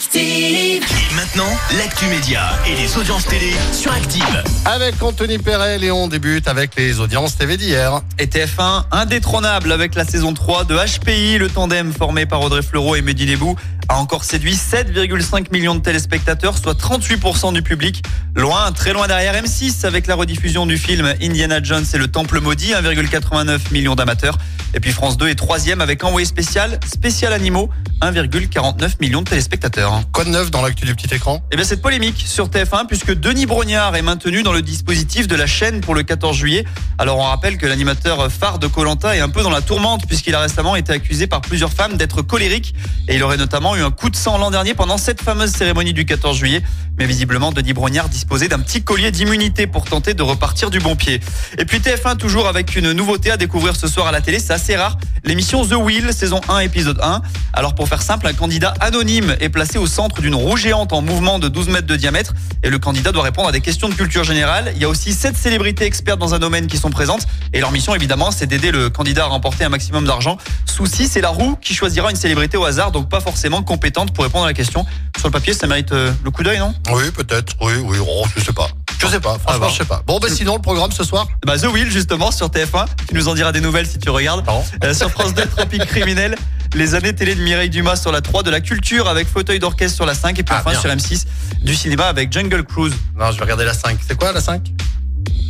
Active. Et maintenant, l'actu média et les audiences télé sur Active. Avec Anthony Perel et on débute avec les audiences TV d'hier. Et TF1 indétrônable avec la saison 3 de HPI, le tandem formé par Audrey Fleurot et Mehdi Lebou a encore séduit 7,5 millions de téléspectateurs, soit 38% du public. Loin, très loin derrière M6 avec la rediffusion du film Indiana Jones et le Temple Maudit, 1,89 millions d'amateurs. Et puis France 2 est troisième avec envoyé spécial, spécial animaux, 1,49 millions de téléspectateurs. Quoi de neuf dans l'actu du petit écran Eh bien, cette polémique sur TF1, puisque Denis Brognard est maintenu dans le dispositif de la chaîne pour le 14 juillet. Alors, on rappelle que l'animateur phare de Colanta est un peu dans la tourmente, puisqu'il a récemment été accusé par plusieurs femmes d'être colérique. Et il aurait notamment eu un coup de sang l'an dernier pendant cette fameuse cérémonie du 14 juillet. Mais visiblement, Denis Brognard disposait d'un petit collier d'immunité pour tenter de repartir du bon pied. Et puis TF1, toujours avec une nouveauté à découvrir ce soir à la télé, c'est assez rare. L'émission The Wheel, saison 1, épisode 1. Alors, pour faire simple, un candidat anonyme est placé au centre d'une roue géante en mouvement de 12 mètres de diamètre et le candidat doit répondre à des questions de culture générale. Il y a aussi sept célébrités expertes dans un domaine qui sont présentes et leur mission évidemment c'est d'aider le candidat à remporter un maximum d'argent. Souci, c'est la roue qui choisira une célébrité au hasard donc pas forcément compétente pour répondre à la question. Sur le papier, ça mérite euh, le coup d'œil, non? Oui, peut-être. Oui, oui. Oh, je sais pas. Je sais pas. Franchement, bon. je sais pas. Bon, ben sinon, le programme ce soir? Bah The Wheel justement sur TF1, tu nous en diras des nouvelles si tu regardes. Euh, sur France 2, Tropique criminel. Les années télé de Mireille Dumas sur la 3, de la culture avec fauteuil d'orchestre sur la 5 et puis Ah, enfin bien. sur M6 du cinéma avec Jungle Cruise. Non, je vais regarder la 5. C'est quoi la 5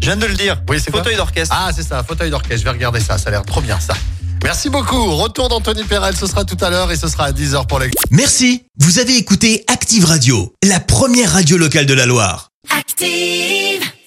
Je viens de le dire. Oui, c'est quoi? Fauteuil d'orchestre. Ah, c'est ça, fauteuil d'orchestre. Je vais regarder ça. Ça a l'air trop bien, ça. Merci beaucoup. Retour d'Anthony Perel. Ce sera tout à l'heure et ce sera à 10h pour les. Merci, vous avez écouté Active Radio, la première radio locale de la Loire. Active.